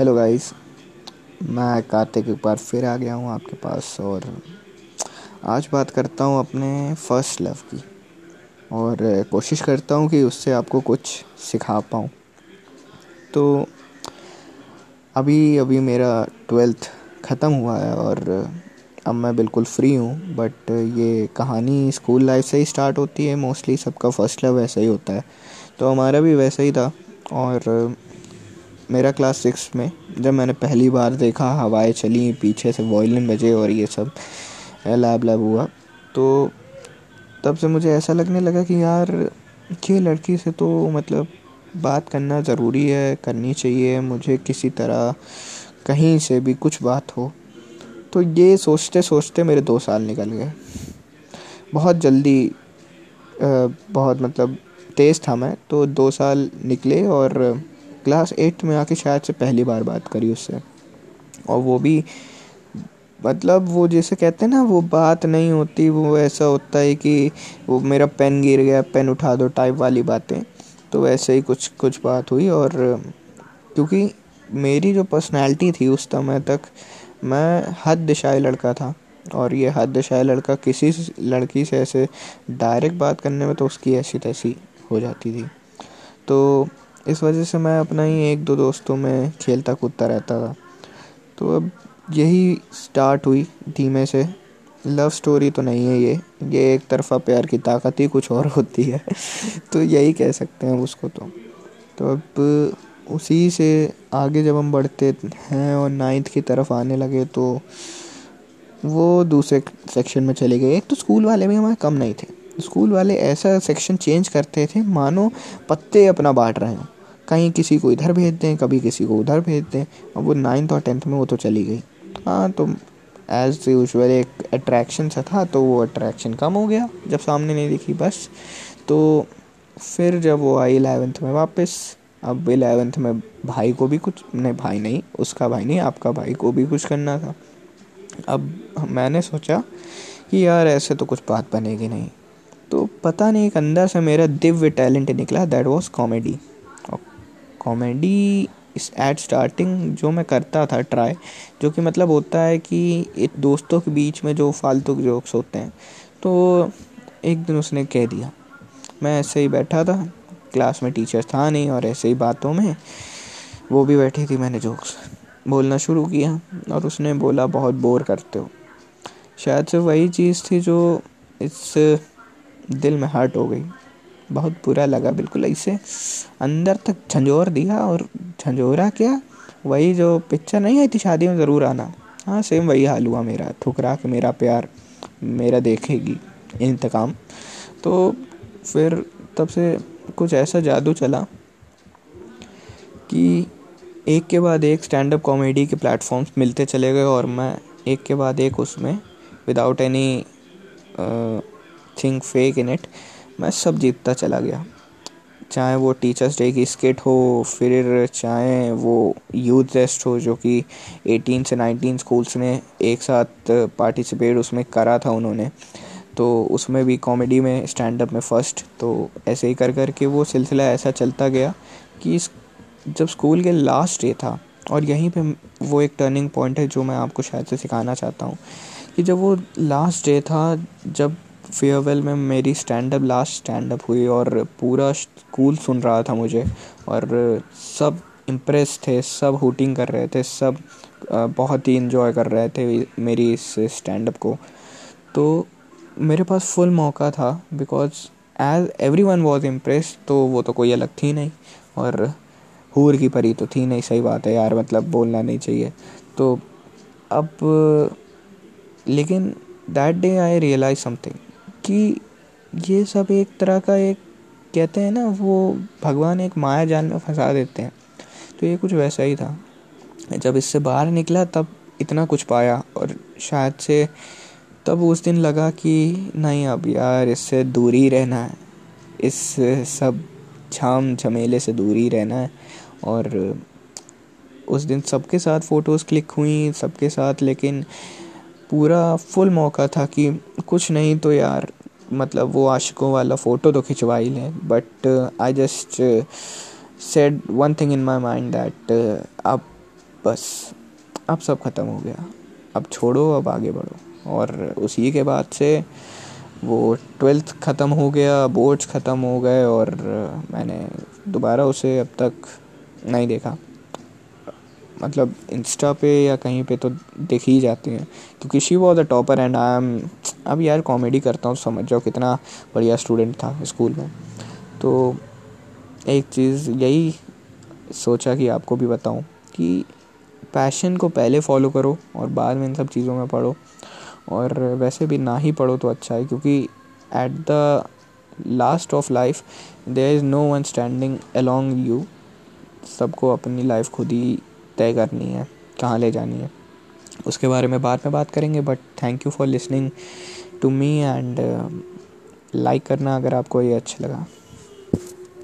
Hello guys मैं कार्तिक एक बार फिर आ गया हूँ आपके पास और आज बात करता हूँ अपने फ़र्स्ट लव की और कोशिश करता हूँ कि उससे आपको कुछ सिखा पाऊँ। तो अभी अभी मेरा ट्वेल्थ ख़त्म हुआ है और अब मैं बिल्कुल फ्री हूँ बट ये कहानी स्कूल लाइफ से ही स्टार्ट होती है। मोस्टली सबका फ़र्स्ट लव ऐसा ही होता है। तो हमारा भी वैसा ही था और मेरा क्लास सिक्स में जब मैंने पहली बार देखा, हवाएँ चली, पीछे से वॉयलिन बजे और ये सब लैब लैब हुआ तो तब से मुझे ऐसा लगने लगा कि यार, ये लड़की से तो मतलब बात करना ज़रूरी है, करनी चाहिए, मुझे किसी तरह कहीं से भी कुछ बात हो। तो ये सोचते सोचते मेरे दो साल निकल गए। बहुत जल्दी बहुत मतलब तेज़ था मैं तो दो साल निकले और क्लास एट में आके शायद से पहली बार बात करी उससे। और वो भी मतलब वो जैसे कहते हैं ना, वो बात नहीं होती, वो ऐसा होता है कि वो मेरा पेन गिर गया, पेन उठा दो टाइप वाली बातें। तो वैसे ही कुछ कुछ बात हुई और क्योंकि मेरी जो पर्सनैलिटी थी उस समय तक, मैं हद दिशाई लड़का था। और ये हद दिशाई लड़का किसी लड़की से ऐसे डायरेक्ट बात करने में तो उसकी ऐसी तैसी हो जाती थी। तो इस वजह से मैं अपना ही एक दो दोस्तों में खेलता कूदता रहता था। तो अब यही स्टार्ट हुई धीमे से। लव स्टोरी तो नहीं है ये। ये एक तरफा प्यार की ताकत ही कुछ और होती है। तो यही कह सकते हैं उसको तो। तो अब उसी से आगे जब हम बढ़ते हैं और नाइन्थ की तरफ़ आने लगे तो वो दूसरे सेक्शन में चले गए। एक तो स्कूल वाले भी हमारे कम नहीं थे। स्कूल वाले ऐसा सेक्शन चेंज करते थे, मानो पत्ते अपना बांट रहे हैं। कहीं किसी को इधर भेज दें, कभी किसी को उधर भेज दें, और वो नाइन्थ और टेंथ में वो तो चली गई। हाँ तो एज यूजल एक अट्रैक्शन सा था तो वो अट्रैक्शन कम हो गया, जब सामने नहीं दिखी, बस। तो फिर जब वो आई इलेवेंथ में वापस, अब इलेवेंथ में भाई को भी कुछ, नहीं, भाई नहीं, उसका भाई नहीं, आपका भाई को भी कुछ करना था। अब मैंने सोचा कि यार, ऐसे तो कुछ बात बनेगी नहीं। तो पता नहीं, एक अंदर से मेरा दिव्य टैलेंट निकला that was comedy comedy at starting जो मैं करता था ट्राई जो कि मतलब होता है कि एक दोस्तों के बीच में जो फालतू जोक्स होते हैं तो एक दिन उसने कह दिया, मैं ऐसे ही बैठा था क्लास में टीचर था नहीं और ऐसे ही बातों में, वो भी बैठी थी मैंने जोक्स बोलना शुरू किया और उसने बोला, बहुत बोर करते हो। शायद से वही चीज़ थी जो इस दिल में हर्ट हो गई। बहुत बुरा लगा बिल्कुल ऐसे अंदर तक झंझोर दिया और झंझोरा क्या। वही जो पिक्चर नहीं आई थी शादी में, ज़रूर आना। हाँ सेम वही हाल हुआ मेरा, ठुकरा के मेरा प्यार मेरा देखेगी इंतकाम। तो फिर तब से कुछ ऐसा जादू चला कि एक के बाद एक स्टैंड अप कॉमेडी के प्लेटफॉर्म्स मिलते चले गए और मैं एक के बाद एक उसमें without anything fake in it मैं सब जीतता चला गया। चाहे वो टीचर्स डे की स्किट हो, फिर चाहे वो यूथ टेस्ट हो, जो कि 18 से 19 स्कूल्स ने एक साथ पार्टिसिपेट उसमें करा था उन्होंने। तो उसमें भी कॉमेडी में स्टैंड अप में फ़र्स्ट तो ऐसे ही कर कर के वो सिलसिला ऐसा चलता गया कि जब स्कूल के लास्ट डे था, और यहीं पे वो एक टर्निंग पॉइंट है जो मैं आपको शायद से सिखाना चाहता हूँ कि जब वो लास्ट डे था, जब फेयरवेल में मेरी stand up last stand up हुई और पूरा स्कूल सुन रहा था मुझे और सब इम्प्रेस थे, सब हुटिंग कर रहे थे, सब बहुत ही इन्जॉय कर रहे थे मेरी इस स्टैंड अप को। तो मेरे पास फुल मौका था because as everyone was impress तो वो तो कोई अलग थी नहीं और हूर की परी तो थी नहीं, सही बात है यार मतलब बोलना नहीं चाहिए। तो अब लेकिन that day I realize something कि ये सब एक तरह का एक, कहते हैं ना, वो भगवान एक माया जाल में फंसा देते हैं। तो ये कुछ वैसा ही था। जब इससे बाहर निकला, तब इतना कुछ पाया और शायद से तब उस दिन लगा कि नहीं, अब यार इससे दूरी रहना है। इस सब झाम झमेले से दूरी रहना है। और उस दिन सबके साथ फ़ोटोज़ क्लिक हुई, सबके साथ, लेकिन पूरा फुल मौका था कि कुछ नहीं तो यार मतलब वो आशिकों वाला फ़ोटो तो खिंचवा ही लें। But I just said one thing in my mind that अब बस, अब सब ख़त्म हो गया। अब छोड़ो, अब आगे बढ़ो। और उसी के बाद से वो ट्वेल्थ ख़त्म हो गया बोर्ड्स ख़त्म हो गए और मैंने दोबारा उसे अब तक नहीं देखा। मतलब इंस्टा पे या कहीं पे तो दिख ही जाती हैं। क्योंकि she was a topper and I am अब यार कॉमेडी करता हूँ, समझ जाओ कितना बढ़िया स्टूडेंट था स्कूल में। तो एक चीज़ यही सोचा कि आपको भी बताऊँ कि पैशन को पहले फॉलो करो और बाद में इन सब चीज़ों में पढ़ो। और वैसे भी ना ही पढ़ो तो अच्छा है, क्योंकि at the last of life there is no one standing along you सबको अपनी लाइफ खुद ही तय करनी है, कहाँ ले जानी है। उसके बारे में बाद में बात करेंगे but thank you for listening to me and like करना अगर आपको ये अच्छा लगा।